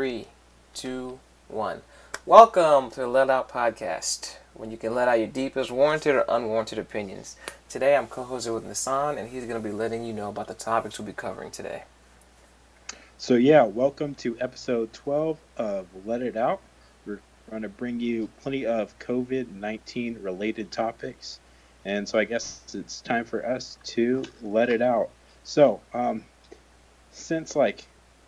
three, two, one. Welcome to the Let Out Podcast, when you can let out your deepest warranted or unwarranted opinions. Today I'm co hosting with Nassan, and he's going to be letting you know about the topics we'll be covering today. So, yeah, welcome to episode 12 of Let It Out. We're going to bring you plenty of COVID 19 related topics. And so, I guess it's time for us to let it out. So, um, since like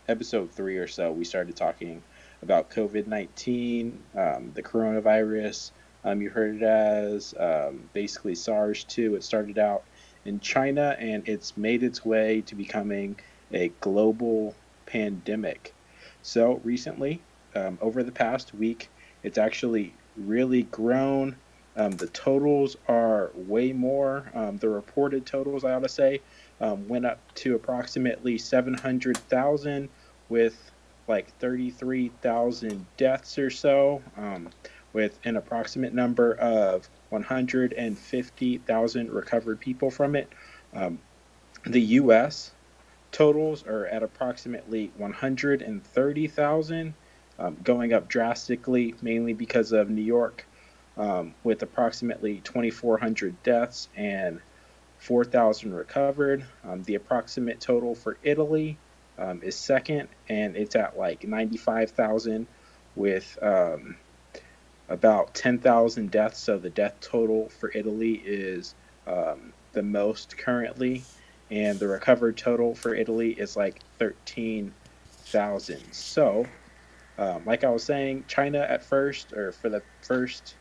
episode three or so, we started talking about COVID 19, um, the coronavirus. Um, you heard it as um, basically SARS 2. It started out in China and it's made its way to becoming a global pandemic. So, recently, um, over the past week, it's actually really grown. Um, the totals are way more. Um, the reported totals, I ought to say, um, went up to approximately 700,000 with like 33,000 deaths or so, um, with an approximate number of 150,000 recovered people from it. Um, the U.S. totals are at approximately 130,000, um, going up drastically, mainly because of New York, um, with approximately 2,400 deaths and 4,000 recovered. Um, the approximate total for Italy um, is second, and it's at like 95,000 with um, about 10,000 deaths. So the death total for Italy is um, the most currently, and the recovered total for Italy is like 13,000. So, um, like I was saying, China at first, or for the first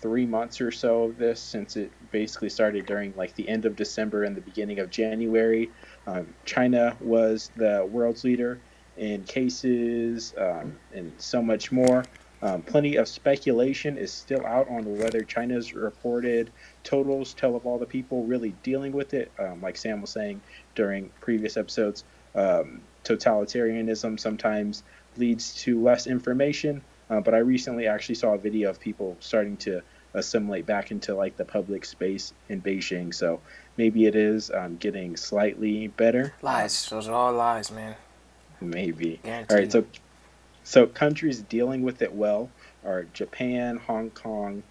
three months or so of this since it basically started during like the end of December and the beginning of January. Um, China was the world's leader in cases um, and so much more. Um, plenty of speculation is still out on whether China's reported totals tell of all the people really dealing with it. Um, like Sam was saying during previous episodes, um, totalitarianism sometimes leads to less information. Uh, but I recently actually saw a video of people starting to assimilate back into like the public space in Beijing. So maybe it is um, getting slightly better. Lies. Those are all lies, man. Maybe. Guaranteed. All right. So so countries dealing with it well are Japan, Hong Kong,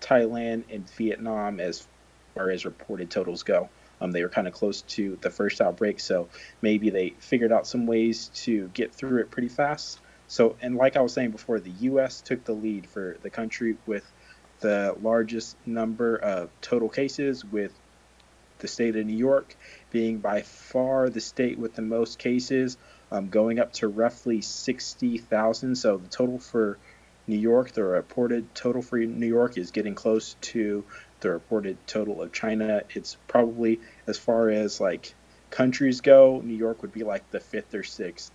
Thailand, and Vietnam as far as reported totals go. Um, they were kind of close to the first outbreak, so maybe they figured out some ways to get through it pretty fast. So, and like I was saying before, the U.S. took the lead for the country with the largest number of total cases, with the state of New York being by far the state with the most cases, um, going up to roughly 60,000. So, the total for New York, the reported total for New York is getting close to the reported total of China. It's probably, as far as like countries go, New York would be like the fifth or sixth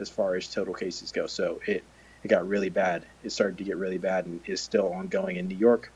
as far as total cases go. So it it got really bad. It started to get really bad and is still ongoing in New York.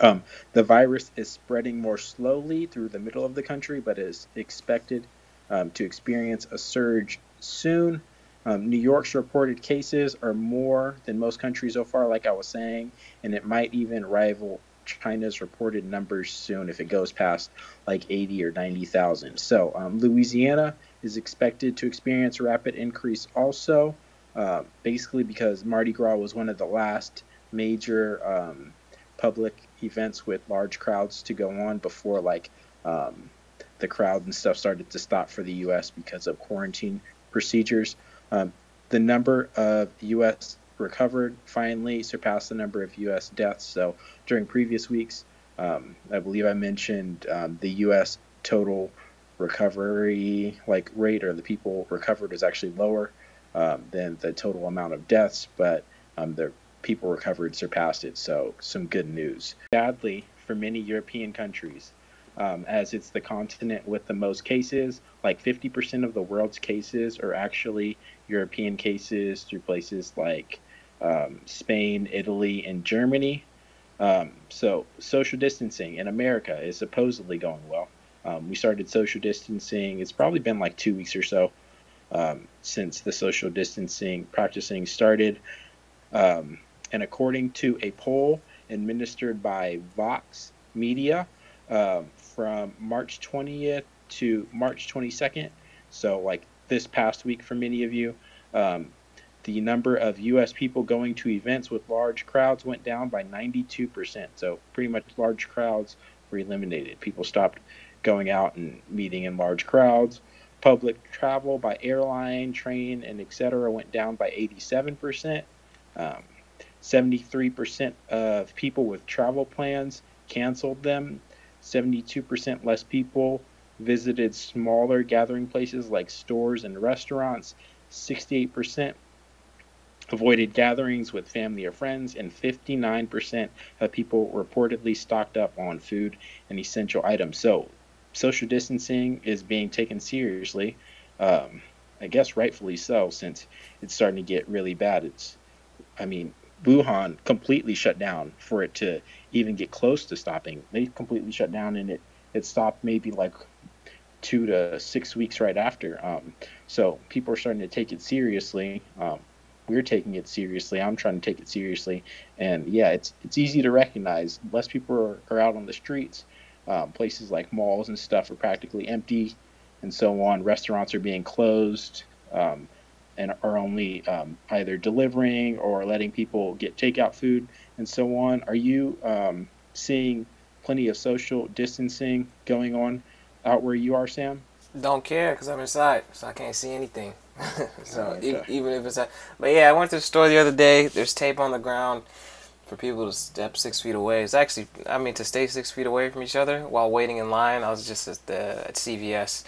Um, the virus is spreading more slowly through the middle of the country, but is expected um, to experience a surge soon. Um, New York's reported cases are more than most countries so far, like I was saying, and it might even rival China's reported numbers soon if it goes past like 80 or 90,000. So, um, Louisiana is expected to experience a rapid increase also, uh, basically because Mardi Gras was one of the last major um, public events with large crowds to go on before like um, the crowd and stuff started to stop for the U.S. because of quarantine procedures. Um, the number of U.S. recovered finally surpassed the number of U.S. deaths. So during previous weeks, um, I believe I mentioned um, the U.S. total recovery like rate or the people recovered is actually lower um, than the total amount of deaths, but um, the people recovered surpassed it. So some good news. Sadly, for many European countries, um, as it's the continent with the most cases, like 50% of the world's cases are actually European cases through places like um, Spain, Italy, and Germany. Um, so social distancing in America is supposedly going well. Um, we started social distancing. It's probably been like two weeks or so um, since the social distancing practicing started. Um, and according to a poll administered by Vox Media um, from March 20th to March 22nd, so like this past week for many of you, um, the number of U.S. people going to events with large crowds went down by 92%. So pretty much large crowds were eliminated. People stopped going out and meeting in large crowds. Public travel by airline, train, and etc. went down by 87%. Um, 73% of people with travel plans canceled them. 72% less people visited smaller gathering places like stores and restaurants. 68% avoided gatherings with family or friends, and 59% of people reportedly stocked up on food and essential items. So, social distancing is being taken seriously. Um, I guess rightfully so, since it's starting to get really bad. It's, I mean, Wuhan completely shut down for it to even get close to stopping. They completely shut down, and it it stopped maybe like two to six weeks right after. Um, so people are starting to take it seriously. Um, we're taking it seriously. I'm trying to take it seriously, and yeah, it's it's easy to recognize. Less people are, are out on the streets. Um, places like malls and stuff are practically empty, and so on. Restaurants are being closed um, and are only um, either delivering or letting people get takeout food and so on. Are you um, seeing plenty of social distancing going on out where you are, Sam? Don't care because I'm inside, so I can't see anything. so oh, okay. even if it's, a, but yeah, I went to the store the other day. There's tape on the ground for people to step six feet away. It's actually, I mean, to stay six feet away from each other while waiting in line. I was just at the at CVS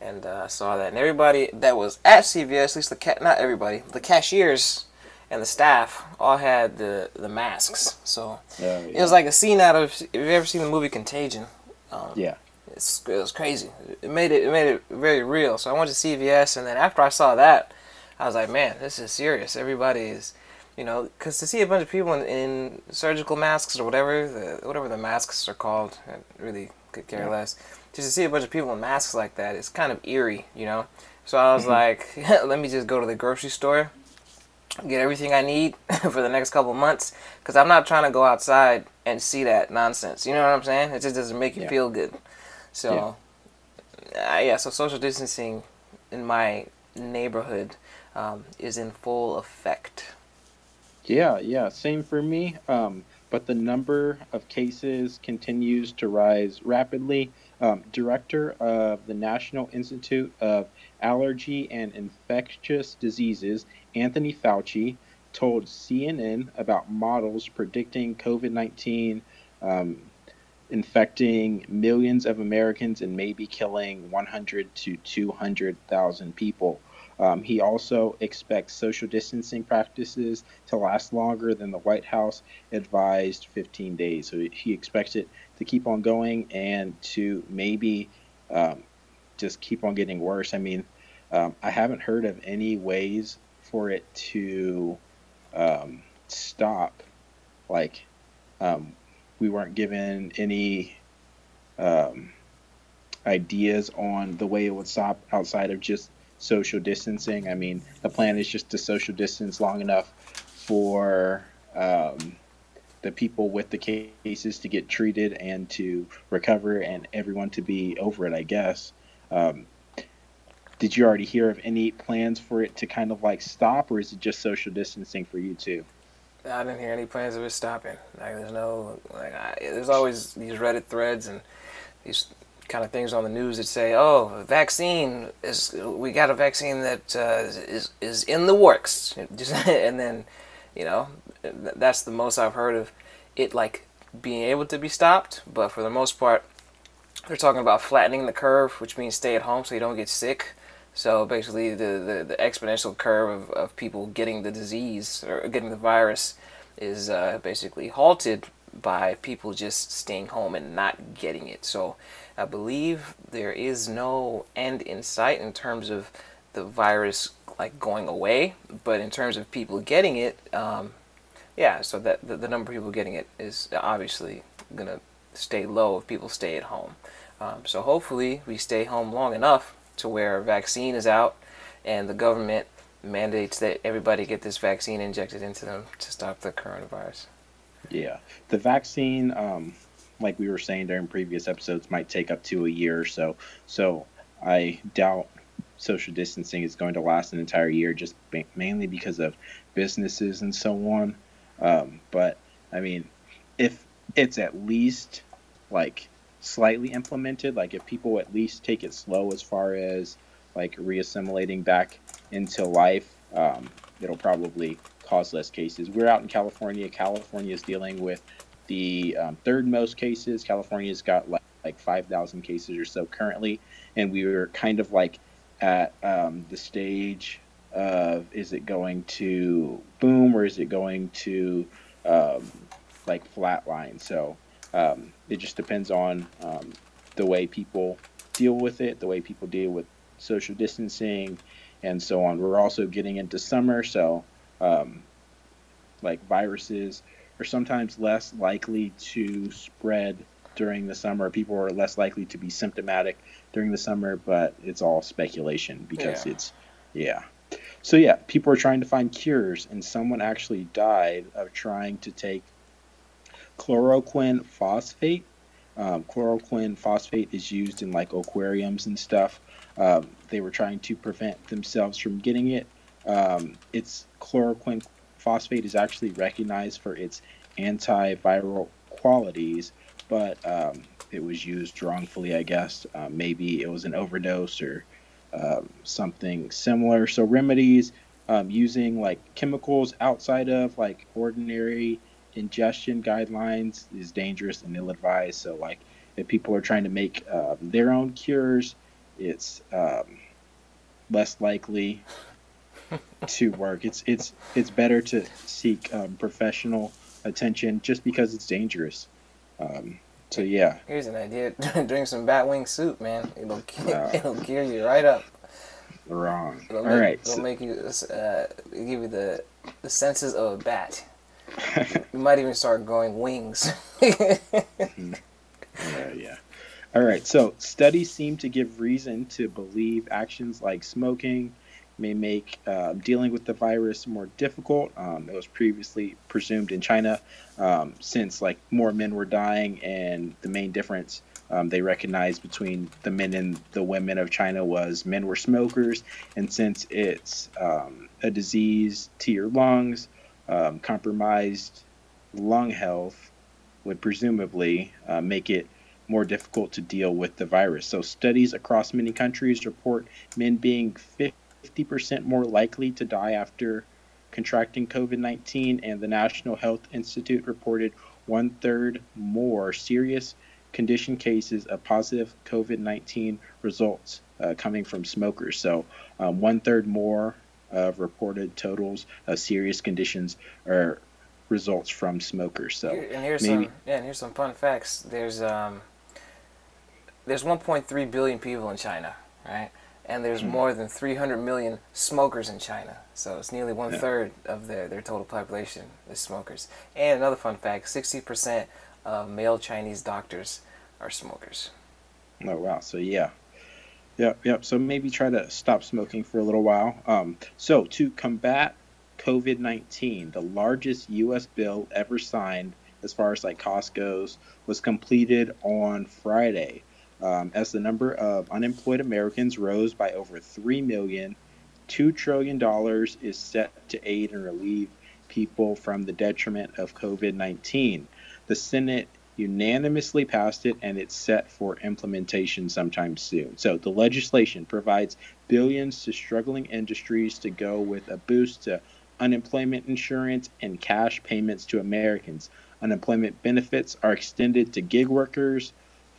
and uh, saw that, and everybody that was at CVS, at least the cat, not everybody, the cashiers and the staff all had the the masks. So yeah, yeah. it was like a scene out of, if you've ever seen the movie Contagion? Um, yeah. It's, it was crazy. It made it it made it very real. So I went to CVS, and then after I saw that, I was like, man, this is serious. Everybody is, you know, because to see a bunch of people in, in, surgical masks or whatever the whatever the masks are called, I really could care yeah. less. Just to see a bunch of people in masks like that, it's kind of eerie, you know. So I was mm-hmm. like, let me just go to the grocery store get everything I need for the next couple months because I'm not trying to go outside and see that nonsense. You know what I'm saying? It just doesn't make you yeah. feel good. So, yeah. Uh, yeah. So social distancing in my neighborhood um, is in full effect. Yeah, yeah. Same for me. Um, but the number of cases continues to rise rapidly. Um, director of the National Institute of Allergy and Infectious Diseases, Anthony Fauci, told CNN about models predicting COVID 19 um, infecting millions of Americans and maybe killing 100 to 200,000 people. Um, he also expects social distancing practices to last longer than the White House advised 15 days. So he expects it to keep on going and to maybe um, just keep on getting worse. I mean, um, I haven't heard of any ways for it to um, stop. Like, um, we weren't given any um, ideas on the way it would stop outside of just social distancing. I mean, the plan is just to social distance long enough for um, the people with the cases to get treated and to recover and everyone to be over it, I guess. Um, did you already hear of any plans for it to kind of like stop, or is it just social distancing for you too? I didn't hear any plans of it stopping. Like there's no like I, there's always these Reddit threads and these kind of things on the news that say, "Oh, vaccine is we got a vaccine that uh, is is in the works," and then you know that's the most I've heard of it like being able to be stopped. But for the most part, they're talking about flattening the curve, which means stay at home so you don't get sick. So basically, the, the, the exponential curve of, of people getting the disease or getting the virus is uh, basically halted by people just staying home and not getting it. So I believe there is no end in sight in terms of the virus like going away, but in terms of people getting it, um, yeah. So that the, the, number of people getting it is obviously gonna stay low if people stay at home. Um, so hopefully we stay home long enough to where a vaccine is out and the government mandates that everybody get this vaccine injected into them to stop the coronavirus. Yeah, the vaccine, um, like we were saying during previous episodes, might take up to a year or so. So I doubt social distancing is going to last an entire year, just mainly because of businesses and so on. Um, but I mean, if it's at least like slightly implemented, like if people at least take it slow as far as like reassimilating back into life, um, it'll probably cause less cases. We're out in California. California is dealing with the um, third most cases. California's got like, like 5,000 cases or so currently, and we were kind of like at um, the stage of is it going to boom or is it going to um, like flatline? So um, it just depends on um, the way people deal with it, the way people deal with social distancing, and so on. We're also getting into summer, so um, like viruses are sometimes less likely to spread during the summer. People are less likely to be symptomatic during the summer, but it's all speculation because yeah. it's yeah. So yeah, people are trying to find cures, and someone actually died of trying to take chloroquine phosphate. Um, chloroquine phosphate is used in like aquariums and stuff. Um, they were trying to prevent themselves from getting it. Um, it's chloroquine phosphate is actually recognized for its antiviral qualities, but um, it was used wrongfully, I guess. Uh, maybe it was an overdose or um, something similar. So remedies um, using like chemicals outside of like ordinary ingestion guidelines is dangerous and ill-advised. So like if people are trying to make um, their own cures, it's um, less likely to work. It's it's it's better to seek um, professional attention just because it's dangerous. Um, so yeah. Here's an idea: drink some batwing soup, man. It'll uh, it'll gear you right up. Wrong. It'll All make, right. It'll so. make you uh, give you the the senses of a bat. you might even start growing wings. mm-hmm. Yeah, yeah. All right. So studies seem to give reason to believe actions like smoking, may make uh, dealing with the virus more difficult. Um, it was previously presumed in China, um, since like more men were dying, and the main difference um, they recognized between the men and the women of China was men were smokers, and since it's um, a disease to your lungs, um, compromised lung health would presumably uh, make it more difficult to deal with the virus. So, studies across many countries report men being 50 50% more likely to die after contracting COVID 19, and the National Health Institute reported one third more serious condition cases of positive COVID 19 results uh, coming from smokers. So, um, one third more of reported totals of serious conditions are results from smokers. So, and here's maybe, some yeah, and here's some fun facts. There's um, there's 1.3 billion people in China, right? And there's mm. more than 300 million smokers in China. So it's nearly one third yeah. of their, their total population is smokers. And another fun fact 60% of male Chinese doctors are smokers. Oh, wow. So, yeah. Yep, yep. So maybe try to stop smoking for a little while. Um, so, to combat COVID 19, the largest U.S. bill ever signed, as far as like cost goes, was completed on Friday um, as the number of unemployed Americans rose by over 3 million. $2 trillion is set to aid and relieve people from the detriment of COVID 19. The Senate unanimously passed it and it's set for implementation sometime soon. So the legislation provides billions to struggling industries to go with a boost to unemployment insurance and cash payments to Americans. Unemployment benefits are extended to gig workers,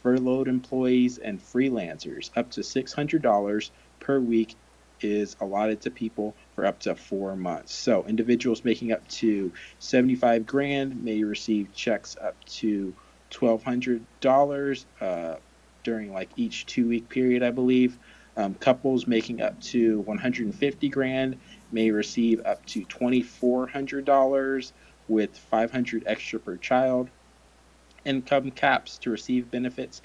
furloughed employees, and freelancers. Up to $600 per week is allotted to people for up to four months. So individuals making up to 75 grand may receive checks up to $1,200 uh, during like each two week period, I believe. Um, couples making up to 150 grand may receive up to $2,400 with 500 extra per child income caps to receive benefits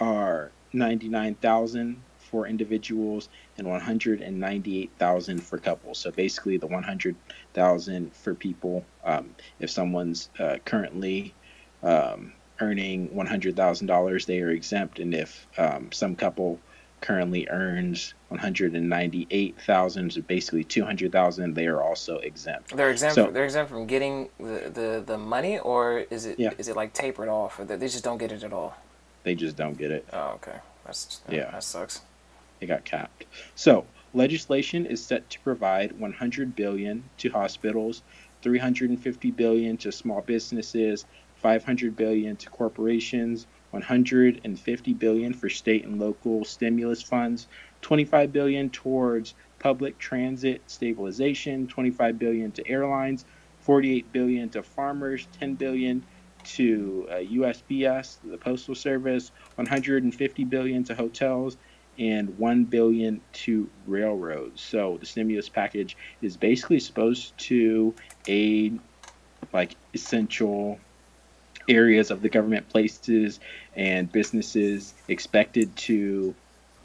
are 99,000 for individuals and 198,000 for couples. So basically, the 100,000 for people. Um, if someone's uh, currently um, earning $100,000, they are exempt, and if um, some couple currently earns 198,000, so basically 200,000, they are also exempt. They're exempt. So- they're exempt from getting the, the, the money, or is it is Yeah. it like tapered off, or they just don't get it at all? They just don't get it. Oh, okay. That's Yeah. That sucks. It got capped. So, legislation is set to provide 100 billion to hospitals, 350 billion to small businesses, 500 billion to corporations, 150 billion for state and local stimulus funds, 25 billion towards public transit stabilization, 25 billion to airlines, 48 billion to farmers, 10 billion to uh, USPS, the postal service, 150 billion to hotels, and 1 billion to railroads. So the stimulus package is basically supposed to aid like essential areas of the government places and businesses expected to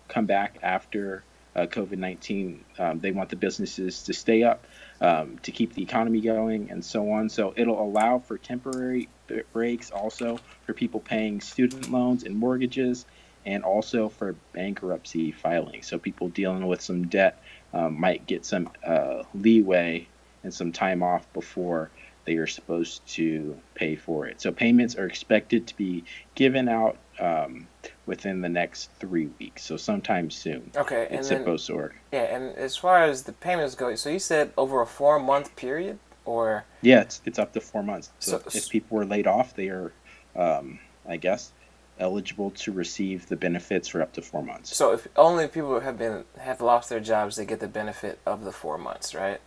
come back after uh, COVID 19. Um, they want the businesses to stay up, um, to keep the economy going, and so on. So it'll allow for temporary breaks also for people paying student loans and mortgages, and also for bankruptcy filing. So people dealing with some debt um, might get some uh, leeway and some time off before they are supposed to pay for it. So payments are expected to be given out um, within the next three weeks. So sometime soon. Okay, and It's then supposed to work. yeah, and as far as the payments go, so you said over a four month period, or Yeah, it's, it's up to four months. So, So- if people were laid off, they are, um, I guess, eligible to receive the benefits for up to four months. so if only people have been have lost their jobs, they get the benefit of the four months, right?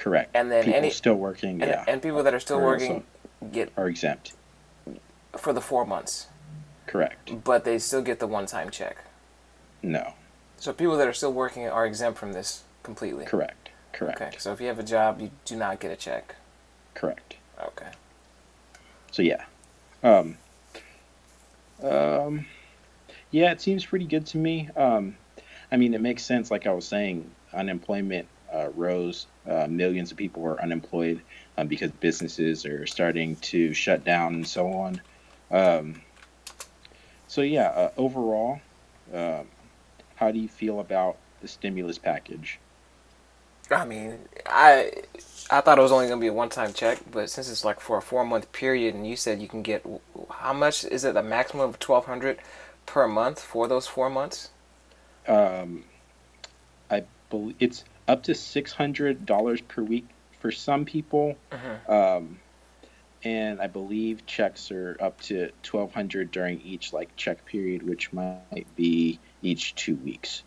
Correct. And then people any- still working, And, yeah, and people that are still Are working get are exempt. for the four months, Correct. but they still get the one time check. No. So people that are still working are exempt from this completely. Correct. Correct. Okay, so if you have a job, you do not get a check. Correct. Okay. So yeah. Um, um, yeah, it seems pretty good to me. Um, I mean, it makes sense. Like I was saying, unemployment rose. Uh, millions of people are unemployed um, because businesses are starting to shut down and so on. Um, so yeah, uh, overall, um, how do you feel about the stimulus package? I mean, I I thought it was only gonna be a one time check, but since it's like for a four month period, and you said you can get how much is it? A maximum of twelve hundred per month for those four months. um, I believe it's up to six hundred dollars per week for some people, Mhm. um, and I believe checks are up to twelve hundred during each like check period, which might be each two weeks.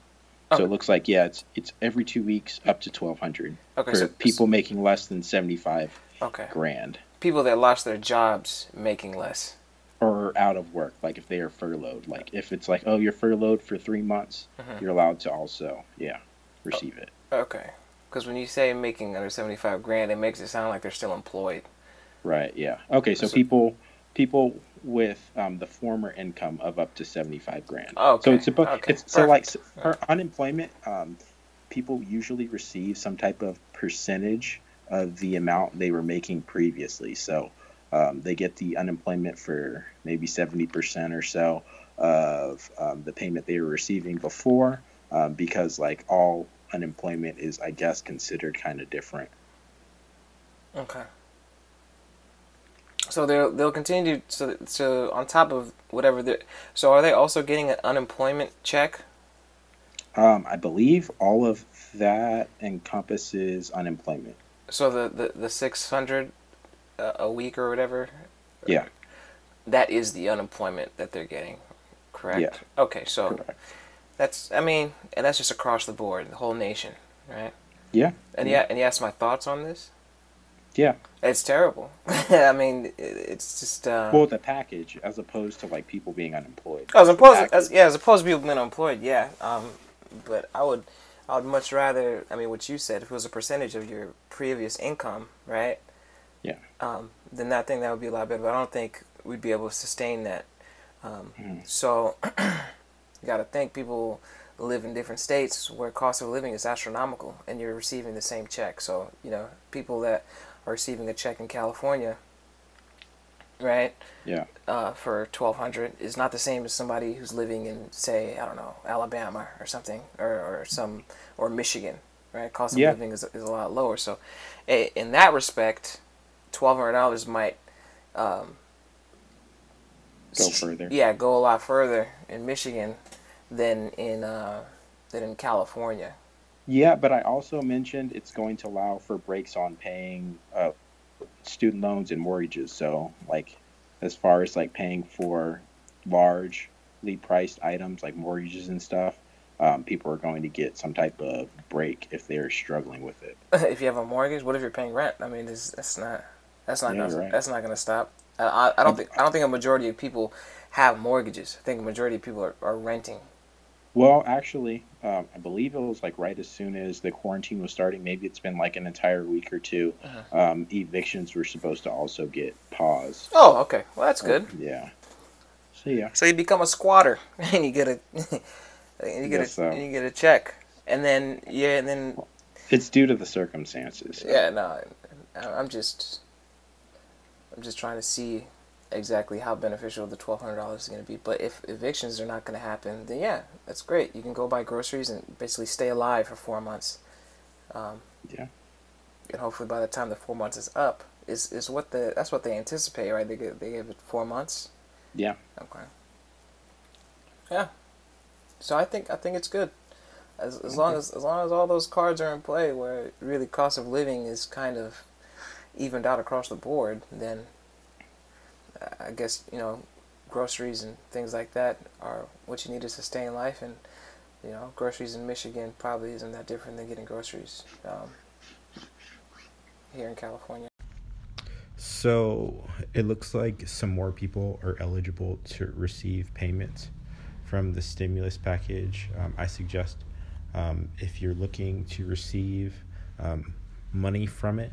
So it looks like yeah, it's it's every two weeks up to twelve hundred Okay, for so people making less than seventy five Okay, grand people that lost their jobs making less. or out of work, like if they are furloughed. Like if it's like oh you're furloughed for three months, Mhm. you're allowed to also yeah receive it. Okay, because when you say making under seventy five grand, it makes it sound like they're still employed. Right. Yeah. Okay. So So- people people with um, the former income of up to seventy five grand. Okay, So it's about okay, it's so like for unemployment, um, people usually receive some type of percentage of the amount they were making previously. So um, they get the unemployment for maybe seventy percent or so of um, the payment they were receiving before, um, because like all unemployment is, I guess, considered kind of different. Okay. So they'll they'll continue so so on top of whatever they so are they also getting an unemployment check? Um, I believe all of that encompasses unemployment. So the the, the six hundred uh, a week or whatever. Yeah. That is the unemployment that they're getting, correct? Yeah. Okay, so Correct. That's I mean, and that's just across the board, the whole nation, right? Yeah. And yeah, and you asked my thoughts on this. Yeah. It's terrible. I mean, it's just. Uh, Well, the package, as opposed to like people being unemployed. As opposed, as, yeah, as opposed to people being unemployed, yeah. Um, but I would, I would much rather. I mean, what you said, if it was a percentage of your previous income, right? Yeah. Um, then I think that would be a lot better. But I don't think we'd be able to sustain that. Um, Mhm. So, you got to think people live in different states where cost of living is astronomical, and you're receiving the same check. So, you know, people that are receiving a check in California right? Yeah. Uh, for twelve hundred is not the same as somebody who's living in, say, I don't know, Alabama or something, or, or some or Michigan, right? Cost of Yeah. living is, is a lot lower. So, in that respect, twelve hundred dollars might um, Go further. Yeah, go a lot further in Michigan than in uh, than in California. Yeah, but I also mentioned it's going to allow for breaks on paying uh, student loans and mortgages. So, like, as far as like paying for largely priced items like mortgages and stuff, um, people are going to get some type of break if they're struggling with it. if you have a mortgage, what if you're paying rent? I mean, that's not that's not Yeah, gonna, right. that's not going to stop. I, I, I don't think I don't think a majority of people have mortgages. I think a majority of people are, are renting. Well, actually, um, I believe it was like right as soon as the quarantine was starting. Maybe it's been like an entire week or 2 Uh-huh. Um, evictions were supposed to also get paused. Oh, okay. Well, that's good. Yeah. So yeah. So you become a squatter and you get a you get a so. you get a check, and then yeah, and then It's due to the circumstances. yeah, no, I'm just I'm just trying to see exactly how beneficial the twelve hundred dollars is going to be. But if evictions are not going to happen, then yeah, that's great. You can go buy groceries and basically stay alive for four months. Um, Yeah. And hopefully, by the time the four months is up, is is what the that's what they anticipate, right? They give, they give it four months. Yeah. Okay. Yeah. So I think I think it's good. As as long as as long as all those cards are in play, where really cost of living is kind of evened out across the board, then I guess you know groceries and things like that are what you need to sustain life, and you know groceries in Michigan probably isn't that different than getting groceries um, here in California. So it looks like some more people are eligible to receive payments from the stimulus package. Um, I suggest um, if you're looking to receive um, money from it,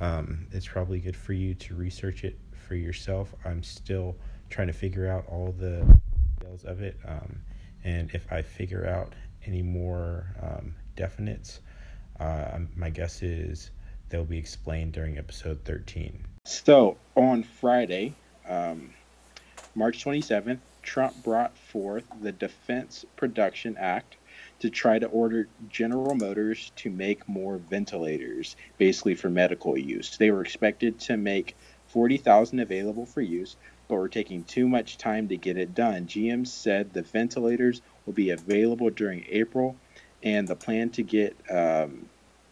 um, it's probably good for you to research it for yourself. I'm still trying to figure out all the details of it. Um, and if I figure out any more um, definites, uh, my guess is they'll be explained during episode 13. So on Friday, um, March 27th, Trump brought forth the Defense Production Act to try to order General Motors to make more ventilators, basically for medical use. They were expected to make 40,000 available for use, but we're taking too much time to get it done. GM said the ventilators will be available during April, and the plan to get um,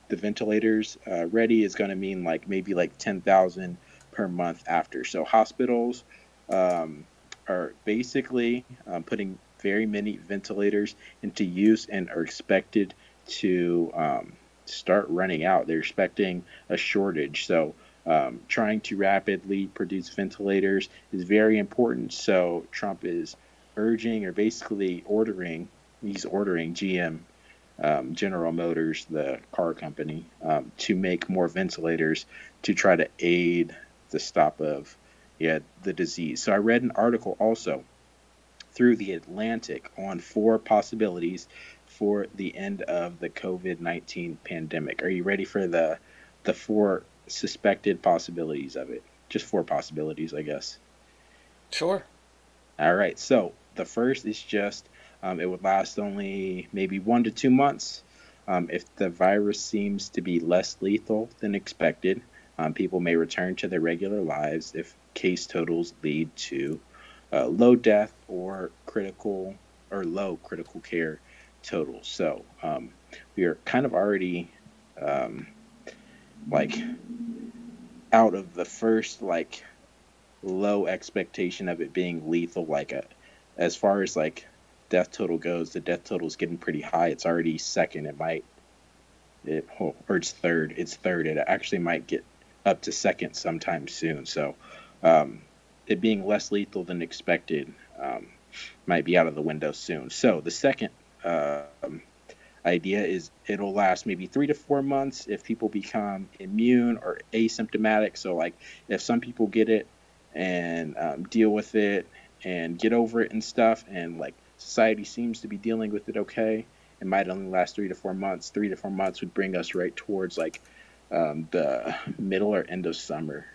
the ventilators uh, ready is going to mean like maybe like 10,000 per month after. So hospitals um, are basically um, putting very many ventilators into use and are expected to um, start running out. They're expecting a shortage. So um, trying to rapidly produce ventilators is very important. So Trump is urging or basically ordering, he's ordering GM um, General Motors, the car company, um, to make more ventilators to try to aid the stop of yeah the disease. So I read an article also through the Atlantic on four possibilities for the end of the COVID nineteen pandemic. Are you ready for the the four suspected possibilities of it? Just four possibilities, I guess. Sure. All right. So the first is just um, it would last only maybe one to two months. Um, if the virus seems to be less lethal than expected, um, people may return to their regular lives if case totals lead to uh, low death or critical or low critical care totals. So um, we are kind of already um, like out of the first like low expectation of it being lethal like a, as far as like death total goes the death total is getting pretty high. It's already second. It might it oh, or it's third. It's third. It actually might get up to second sometime soon. So um, it being less lethal than expected um, might be out of the window soon. So the second um, idea is it'll last maybe three to four months if people become immune or asymptomatic. So like if some people get it and um, deal with it and get over it and stuff and like society seems to be dealing with it okay it might only last three to four months. Three to four months would bring us right towards like um, the middle or end of summer.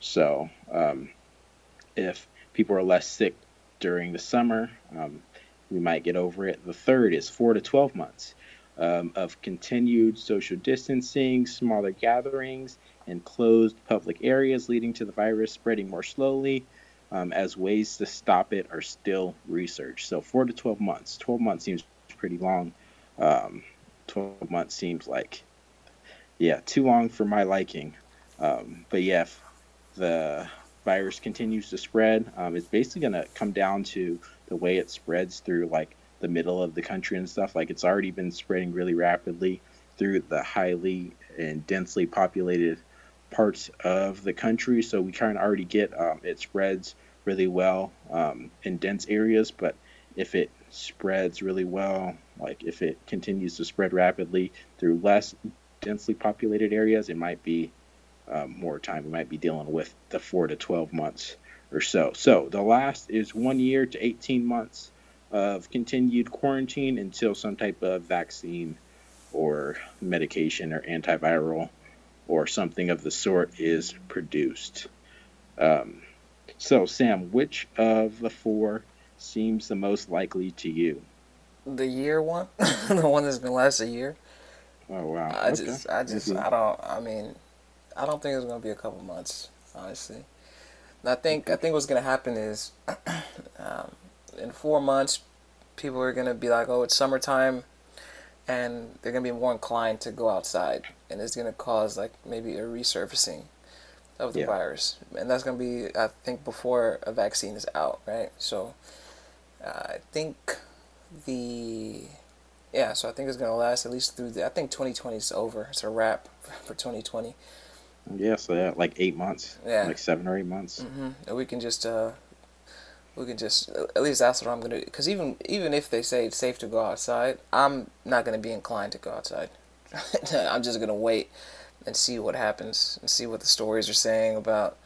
So um, if people are less sick during the summer, um, we might get over it. The third is four to 12 months um, of continued social distancing, smaller gatherings, and closed public areas, leading to the virus spreading more slowly. Um, as ways to stop it are still researched. So, four to 12 months. 12 months seems pretty long. Um, 12 months seems like, yeah, too long for my liking. Um, but yeah, if the virus continues to spread, um, it's basically going to come down to the way it spreads through like the middle of the country and stuff. Like it's already been spreading really rapidly through the highly and densely populated parts of the country. So we kind of already get um, it spreads really well um, in dense areas. But if it spreads really well, like if it continues to spread rapidly through less densely populated areas, it might be um, more time. We might be dealing with the four to 12 months or so. So the last is one year to 18 months of continued quarantine until some type of vaccine or medication or antiviral or something of the sort is produced. Um, so, Sam, which of the four seems the most likely to you? The year one, the one that's gonna last a year. Oh wow! I okay. just, I just, I don't. I mean, I don't think it's gonna be a couple months, honestly. And I think, I think what's gonna happen is, um, in four months, people are gonna be like, "Oh, it's summertime," and they're gonna be more inclined to go outside, and it's gonna cause like maybe a resurfacing of the yeah. virus, and that's gonna be, I think, before a vaccine is out, right? So, uh, I think the yeah, so I think it's gonna last at least through the. I think 2020 is over. It's a wrap for 2020. Yeah, so yeah, like eight months. Yeah, like seven or eight months. Mm-hmm. And we can just uh, we can just at least that's what I'm gonna. Because even even if they say it's safe to go outside, I'm not gonna be inclined to go outside. I'm just gonna wait and see what happens and see what the stories are saying about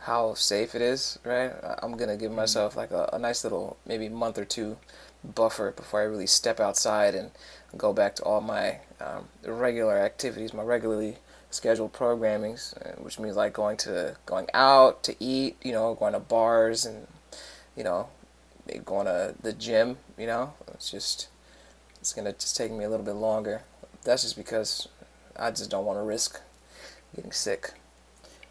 how safe it is. Right, I'm gonna give mm-hmm. myself like a, a nice little maybe month or two buffer before I really step outside and go back to all my um, regular activities, my regularly scheduled programmings, uh, which means like going to going out to eat, you know, going to bars and you know, going to the gym, you know. It's just it's gonna just take me a little bit longer. That's just because I just don't want to risk getting sick.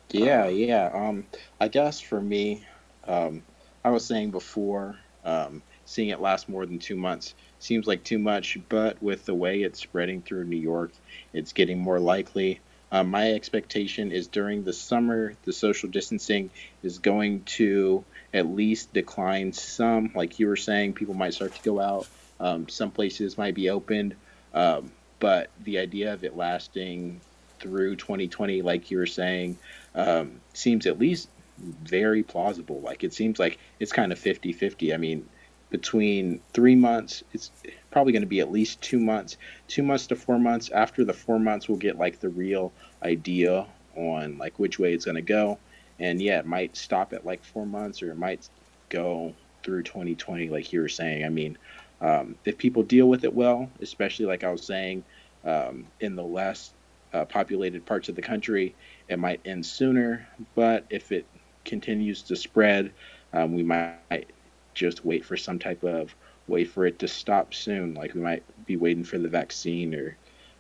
Yeah, um, yeah. Um, I guess for me, um, I was saying before, um, seeing it last more than two months seems like too much, but with the way it's spreading through New York, it's getting more likely. Uh, my expectation is during the summer, the social distancing is going to at least decline some. Like you were saying, people might start to go out. Um, some places might be opened. Um, but the idea of it lasting through 2020, like you were saying, um, seems at least very plausible. Like it seems like it's kind of 50 50. I mean, between three months, it's probably going to be at least two months, two months to four months. After the four months, we'll get like the real idea on like which way it's going to go. And yeah, it might stop at like four months or it might go through 2020, like you were saying. I mean, um, if people deal with it well, especially like I was saying, um, in the less uh, populated parts of the country, it might end sooner. But if it continues to spread, um, we might just wait for some type of way for it to stop soon. Like we might be waiting for the vaccine or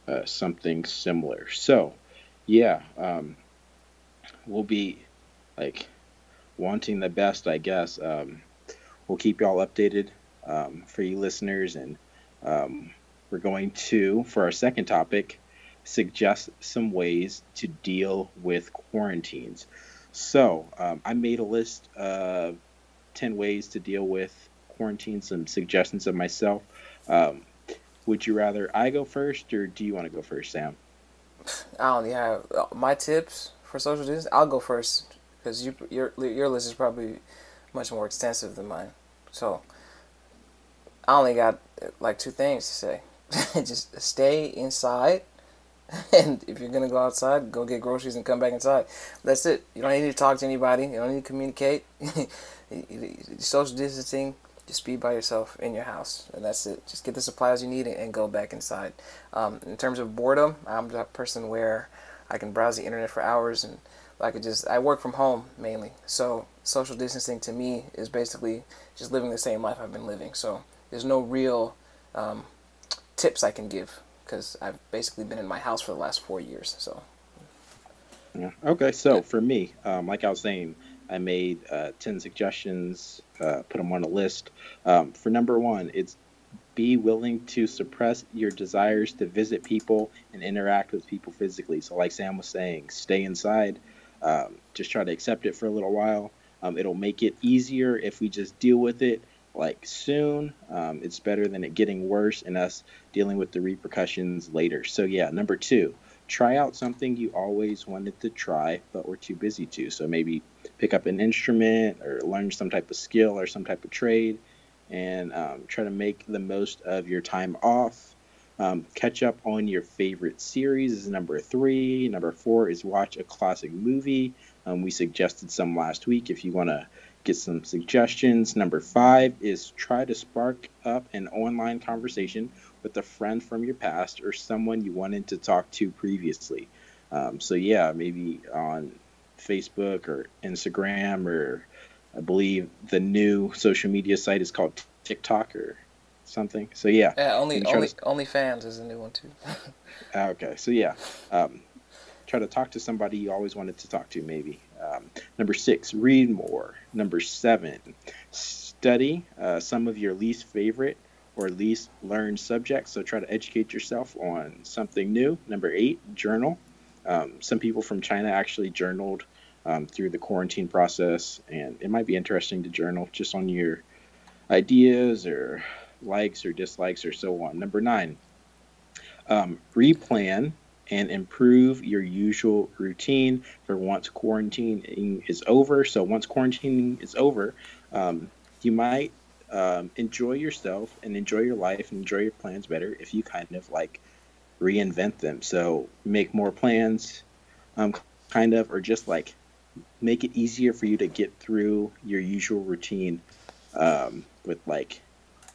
uh, something similar. So, yeah, um, we'll be like wanting the best, I guess. Um, we'll keep y'all updated um, for you listeners, and um, we're going to, for our second topic, suggest some ways to deal with quarantines. So, um, I made a list of 10 ways to deal with quarantine, some suggestions of myself. Um, would you rather I go first, or do you want to go first, Sam? I only have my tips for social distance. I'll go first because you, your your list is probably much more extensive than mine. So I only got like two things to say. Just stay inside, and if you're gonna go outside, go get groceries and come back inside. That's it. You don't need to talk to anybody. You don't need to communicate. social distancing, just be by yourself in your house, and that's it. Just get the supplies you need and go back inside. Um, in terms of boredom, I'm that person where I can browse the internet for hours and I could just I work from home mainly. So social distancing to me is basically just living the same life I've been living. So there's no real um, tips I can give because I've basically been in my house for the last four years. So. Yeah. Okay. So for me, um, like I was saying, I made uh, ten suggestions, uh, put them on a list. Um, for number one, it's be willing to suppress your desires to visit people and interact with people physically. So, like Sam was saying, stay inside. Um, just try to accept it for a little while. Um, it'll make it easier if we just deal with it like soon. Um, it's better than it getting worse and us dealing with the repercussions later. So, yeah, number two, try out something you always wanted to try but were too busy to. So, maybe pick up an instrument or learn some type of skill or some type of trade and um, try to make the most of your time off. Um, catch up on your favorite series is number three. Number four is watch a classic movie. Um, we suggested some last week if you want to get some suggestions. Number five is try to spark up an online conversation with a friend from your past or someone you wanted to talk to previously. Um, so, yeah, maybe on Facebook or Instagram or I believe the new social media site is called TikTok or something. So yeah. Yeah, only only to... OnlyFans is a new one too. Ah, okay, so yeah, um, try to talk to somebody you always wanted to talk to. Maybe. Um, number six, read more. Number seven, study uh, some of your least favorite or least learned subjects. So try to educate yourself on something new. Number eight, journal. Um, some people from China actually journaled um, through the quarantine process, and it might be interesting to journal just on your ideas or likes or dislikes or so on. Number nine, um, replan and improve your usual routine for once quarantining is over. So once quarantining is over, um, you might um, enjoy yourself and enjoy your life and enjoy your plans better if you kind of like reinvent them. So make more plans, um, kind of, or just like make it easier for you to get through your usual routine um, with like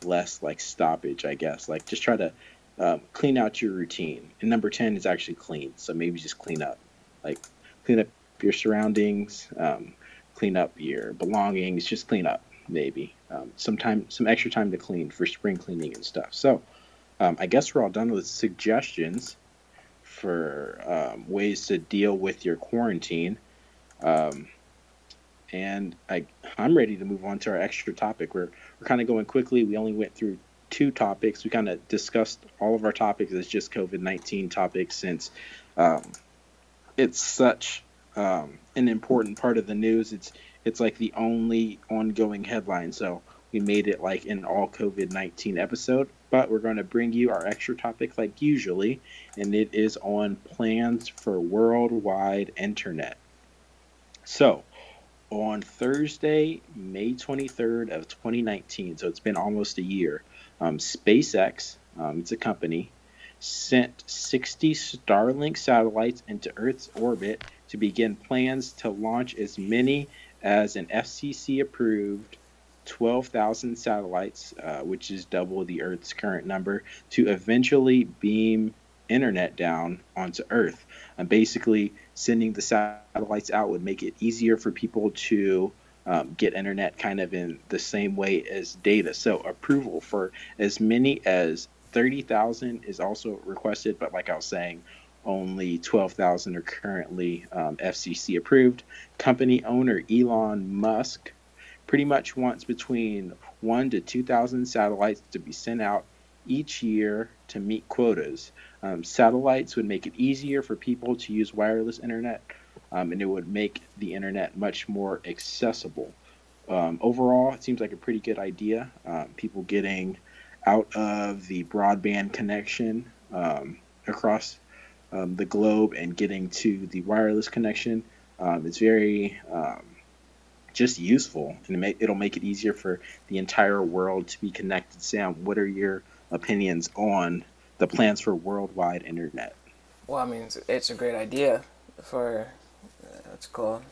less like stoppage, I guess. Like just try to um, clean out your routine. And number 10 is actually clean. So maybe just clean up. Like clean up your surroundings, um, clean up your belongings, just clean up maybe. Um, some time, some extra time to clean for spring cleaning and stuff. So um, I guess we're all done with suggestions for um, ways to deal with your quarantine. Um, and I, I'm ready to move on to our extra topic. We're we're kind of going quickly. We only went through two topics. We kind of discussed all of our topics as just COVID 19 topics since um, it's such um, an important part of the news. It's it's like the only ongoing headline. So we made it like an all COVID 19 episode. But we're going to bring you our extra topic like usually, and it is on plans for worldwide internet. So, on Thursday, May 23rd of 2019, so it's been almost a year, um, SpaceX, um, it's a company, sent 60 Starlink satellites into Earth's orbit to begin plans to launch as many as an FCC approved 12,000 satellites, uh, which is double the Earth's current number, to eventually beam internet down onto Earth. And basically, sending the satellites out would make it easier for people to um, get internet kind of in the same way as data. So, approval for as many as 30,000 is also requested, but like I was saying, only 12,000 are currently um, FCC approved. Company owner Elon Musk pretty much wants between one to 2,000 satellites to be sent out each year to meet quotas. Um, satellites would make it easier for people to use wireless internet, um, and it would make the internet much more accessible. Um, overall, it seems like a pretty good idea. Um, people getting out of the broadband connection um, across um, the globe and getting to the wireless connection. it's very just useful, and it will make it easier for the entire world to be connected. Sam, what are your opinions on the plans for worldwide internet. Well, I mean, it's, it's a great idea for uh, what's called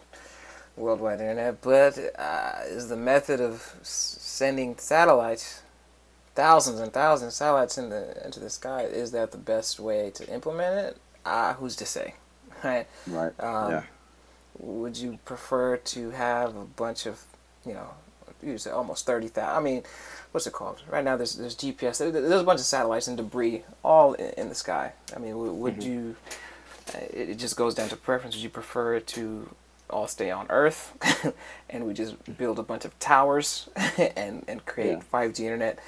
worldwide internet, but uh, is the method of sending satellites, thousands and thousands of satellites in the into the sky, is that the best way to implement it? Uh, who's to say? right? Right. Um, yeah. Would you prefer to have a bunch of, you know, you say almost thirty thousand? I mean, what's it called? Right now, there's there's GPS. There's a bunch of satellites and debris all in, in the sky. I mean, would, would Mhm. you? It, it just goes down to preference. Would you prefer to all stay on Earth, and we just build a bunch of towers and and create Yeah. five G internet,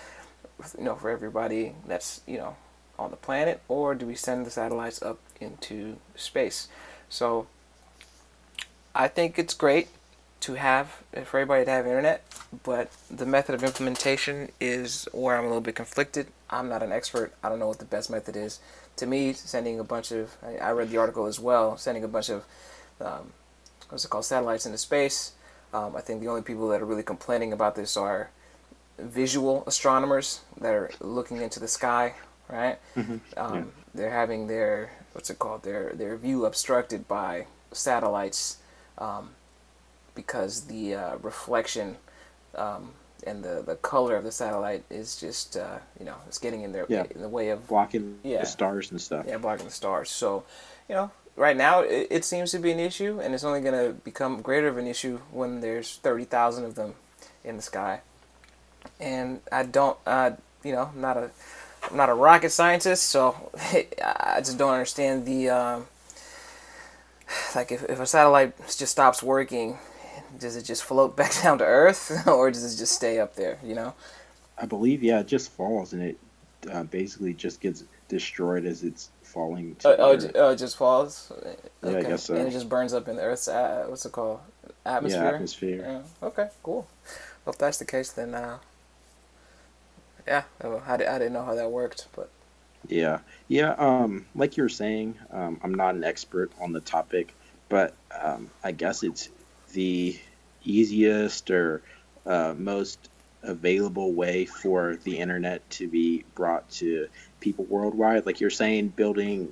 you know, for everybody that's you know on the planet, or do we send the satellites up into space? So I think it's great to have for everybody to have internet, but the method of implementation is where I'm a little bit conflicted. I'm not an expert. I don't know what the best method is. To me, sending a bunch of I, read the article as well. Sending a bunch of um, what's it called satellites into space. Um, I think the only people that are really complaining about this are visual astronomers that are looking into the sky, right? Mhm. Um, Yeah. They're having their what's it called their their view obstructed by satellites um, because the uh, reflection um, and the, the color of the satellite is just uh, you know it's getting in their Yeah. in the way of Blocking Yeah. the stars and stuff. yeah blocking the stars. So you know right now it, it seems to be an issue, and it's only going to become greater of an issue when there's thirty thousand of them in the sky. And I don't, uh, you know, I'm not a I'm not a rocket scientist, so I just don't understand the um, like if, if a satellite just stops working, does it just float back down to Earth, or does it just stay up there? You know? I believe, yeah, it just falls and it uh, basically just gets destroyed as it's falling. To Oh, oh, it, oh, it just falls. Yeah, I guess so. And it just burns up in the Earth's uh, what's it called? Atmosphere. Yeah, atmosphere. Yeah. Okay, cool. Well, if that's the case, then uh, yeah, I, I didn't know how that worked, but Yeah, yeah. Um, like you were saying, um, I'm not an expert on the topic, but um, I guess it's the easiest or uh, most available way for the internet to be brought to people worldwide. Like you're saying, building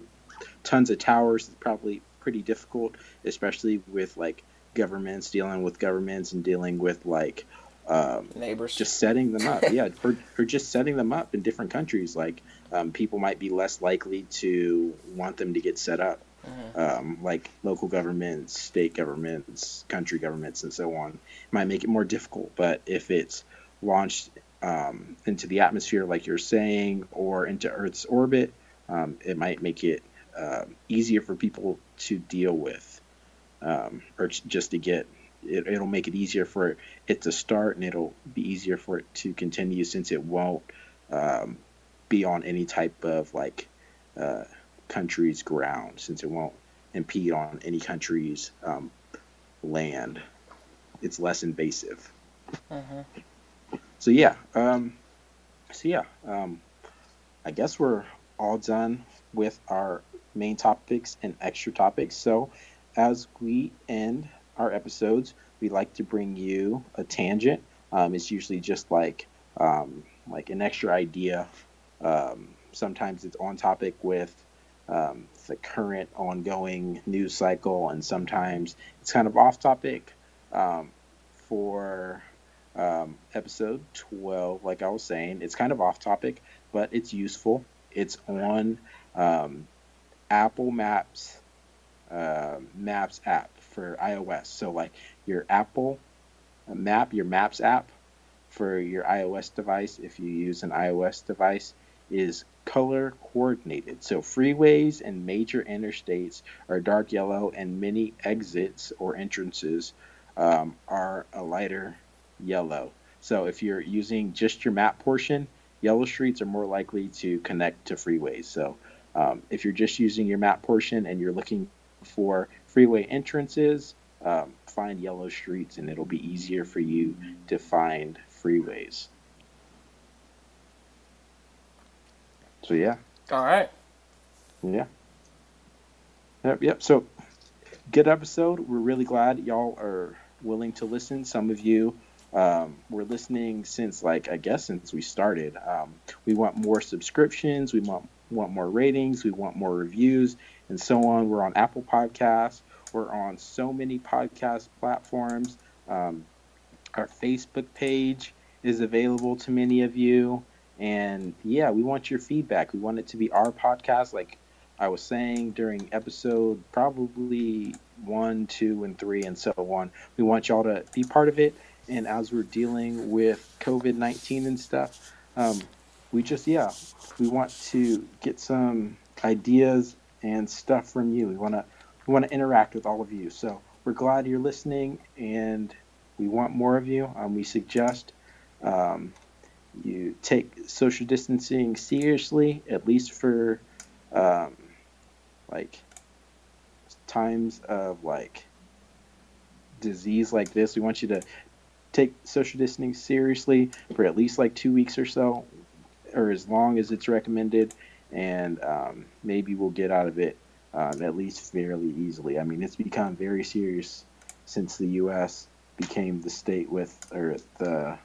tons of towers is probably pretty difficult, especially with like governments dealing with governments and dealing with like um, neighbors. just setting them up yeah for, or just setting them up in different countries like um, people might be less likely to want them to get set up Mhm. um, like local governments state governments country governments and so on might make it more difficult but if it's launched um, into the atmosphere like you're saying or into earth's orbit um, it might make it uh, easier for people to deal with um, or just to get it, it'll make it easier for it to start and it'll be easier for it to continue since it won't um, be on any type of like uh, country's ground since it won't impede on any country's um, land. It's less invasive. Mhm. so yeah um, so yeah um, i guess we're all done with our main topics and extra topics. So as we end our episodes we like to bring you a tangent. Um, it's usually just like um, like an extra idea. Um, sometimes it's on topic with um, the current ongoing news cycle and sometimes it's kind of off topic um, for um, episode 12 like i was saying it's kind of off topic but it's useful. It's on um, apple maps uh, maps app for ios. So like your apple map your maps app for your ios device if you use an ios device is color coordinated so freeways and major interstates are dark yellow and many exits or entrances um, are a lighter yellow. So if you're using just your map portion, yellow streets are more likely to connect to freeways. So um, if you're just using your map portion and you're looking for freeway entrances, um, find yellow streets and it'll be easier for you to find freeways. So yeah, All right. yeah. Yep, yep. So good episode. We're really glad y'all are willing to listen. Some of you um, were listening since like I guess since we started. Um, we want more subscriptions. We want want more ratings. We want more reviews and so on. We're on Apple Podcasts. We're on so many podcast platforms. Um, our Facebook page is available to many of you. And yeah, we want your feedback. We want it to be our podcast. Like I was saying during episode probably one, two, and three, and so on. We want y'all to be part of it. And as we're dealing with COVID 19 and stuff, um, we just, yeah, we want to get some ideas and stuff from you. We want to we want to interact with all of you. So we're glad you're listening, and we want more of you. Um, we suggest um, you take social distancing seriously, at least for um, like times of like disease like this. We want you to take social distancing seriously for at least like two weeks or so, or as long as it's recommended, and um, maybe we'll get out of it um, at least fairly easily. I mean, it's become very serious since the U.S. became the state with or the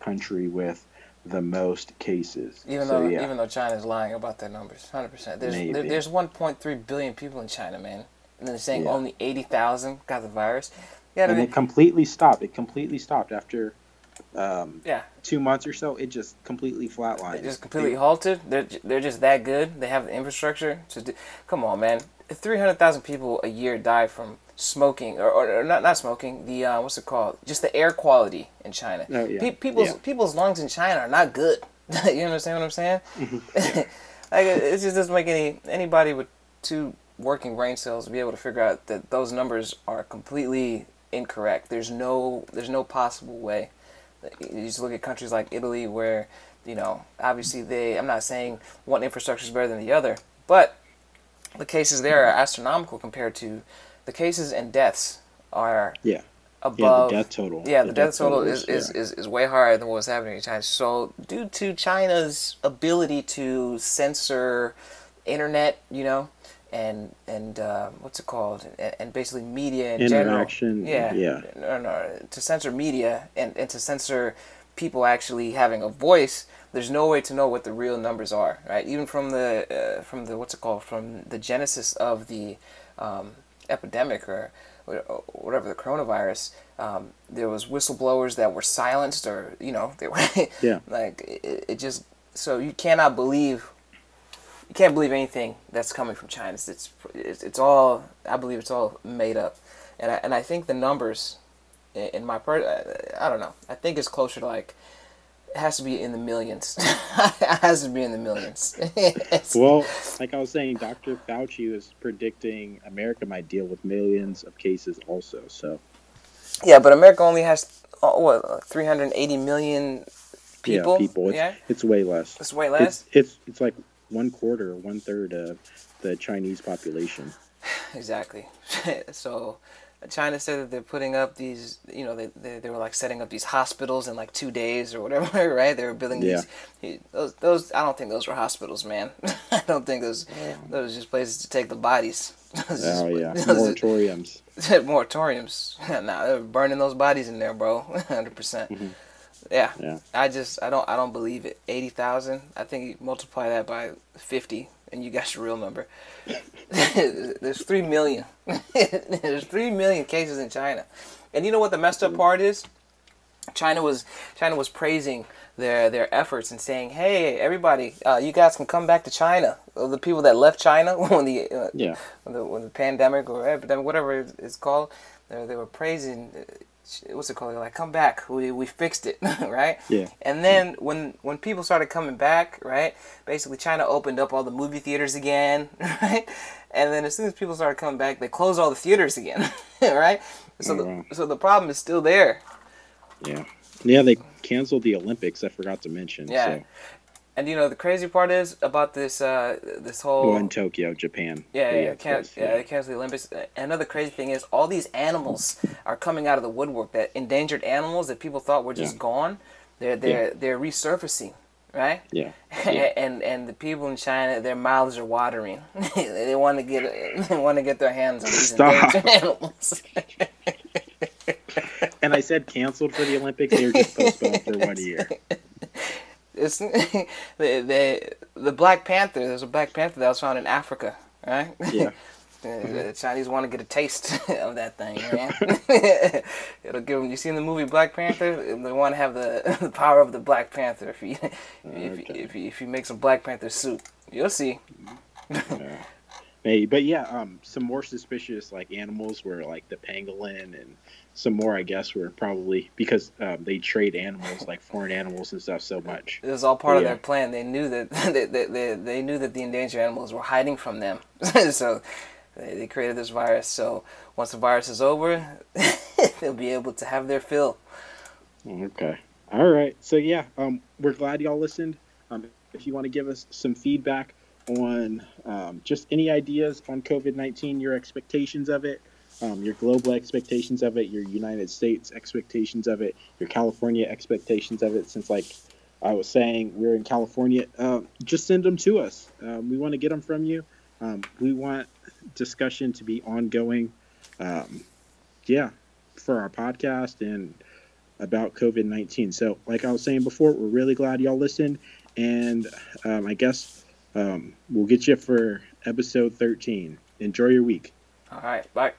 country with the most cases. Even So, though yeah. even though China's lying about their numbers, hundred percent. There's there, there's 1.3 billion people in China, man, and they're saying Yeah. only 80,000 got the virus. Yeah, I and mean, it completely stopped. It completely stopped after um, yeah, two months or so. It just completely flatlined. They just completely halted. They're they're just that good. They have the infrastructure to do. Come on, man. Three hundred thousand people a year die from smoking, or, or, or not not smoking. The uh, what's it called? Just the air quality in China. Oh, yeah. Pe- people's Yeah. people's lungs in China are not good. you understand what I'm saying? Mm-hmm. like it, it just doesn't make any anybody with two working brain cells be able to figure out that those numbers are completely incorrect. There's no there's no possible way. You just look at countries like Italy where, you know, obviously they I'm not saying one infrastructure is better than the other, but the cases there are astronomical compared to the cases and deaths are yeah, yeah, above the death total. yeah, the, death total is, yeah. is, is, is way higher than what was happening in China. So, due to China's ability to censor internet, you know, and and uh, what's it called, and, and basically media in Interaction, general, yeah, yeah. no, no, to censor media and, and to censor people actually having a voice. There's no way to know what the real numbers are, right? Even from the uh, from the what's it called, from the genesis of the um, epidemic or whatever the coronavirus, um, there was whistleblowers that were silenced, or you know, they were Yeah. like it, it just so you cannot believe you can't believe anything that's coming from China. It's it's it's, all I believe it's all made up, and I, and I think the numbers in, in my per I don't know. I think it's closer to like it has to be in the millions. it has to be in the millions. Well, like I was saying, Dr. Fauci was predicting America might deal with millions of cases also. So yeah, but America only has oh, what 380 million people. yeah, people. It's, yeah, it's way less. it's way less. It's, it's it's like one quarter, one third of the Chinese population. Exactly. so China said that they're putting up these, you know, they, they, they were like setting up these hospitals in like two days or whatever, right? They were building Yeah. these. Those, those, I don't think those were hospitals, man. I don't think those, those were just places to take the bodies. Oh just- yeah, those are- moratoriums. moratoriums. nah, they were burning those bodies in there, bro. 100%. percent Mhm. Yeah. Yeah. I just, I don't, I don't believe it. 80,000. I think you multiply that by 50 and you got your real number. There's 3 million. There's 3 million cases in China. And you know what the messed up part is? China was China was praising their their efforts and saying, "Hey, everybody, uh, you guys can come back to China." Uh, The people that left China when the uh, Yeah, when the, when the pandemic or epidemic, whatever it's called, they, they were praising. What's it called? They're like, "Come back, we, we fixed it," right? yeah, And then when when people started coming back, right? Basically, China opened up all the movie theaters again, right? And then as soon as people started coming back, they closed all the theaters again, right? So Oh, the, so the problem is still there. yeah, yeah. They canceled the Olympics. I forgot to mention. Yeah. So. And you know the crazy part is about this uh this whole Well, in Tokyo, Japan. Yeah, They yeah, can, yeah, they cancel the Olympics. Another crazy thing is all these animals are coming out of the woodwork. That endangered animals that people thought were just Yeah. gone, they're they're they're resurfacing, right? Yeah. Yeah. and and the people in China, their mouths are watering. they want to get they want to get their hands on these Stop. endangered animals. And I said canceled for the Olympics. They're just postponed for one year. It's the, the the Black Panther. There's a Black Panther that was found in Africa, right? Yeah. The the Chinese want to get a taste of that thing, man. It'll give them. You seen the movie Black Panther? They want to have the, the power of the Black Panther. If you if, you- Okay. if, you, if you make some Black Panther suit, you'll see. Yeah. Maybe, but yeah, um, some more suspicious like animals were like the pangolin, and some more I guess were probably because um, they trade animals like foreign animals and stuff so much. It was all part of Yeah. their plan. They knew that they, they, they, they knew that the endangered animals were hiding from them, so they, they created this virus. So once the virus is over, they'll be able to have their fill. Okay. All right. So yeah, um, we're glad y'all listened. Um, if you want to give us some feedback on um, just any ideas on COVID nineteen, your expectations of it, um, your global expectations of it, your United States expectations of it, your California expectations of it. Since like I was saying, we're in California. Uh, just send them to us. Um, we want to get them from you. Um, we want discussion to be ongoing. Um, yeah, for our podcast and about COVID 19. So, like I was saying before, we're really glad y'all listened. And I guess um, we'll get you for episode 13. Enjoy your week. All right, bye.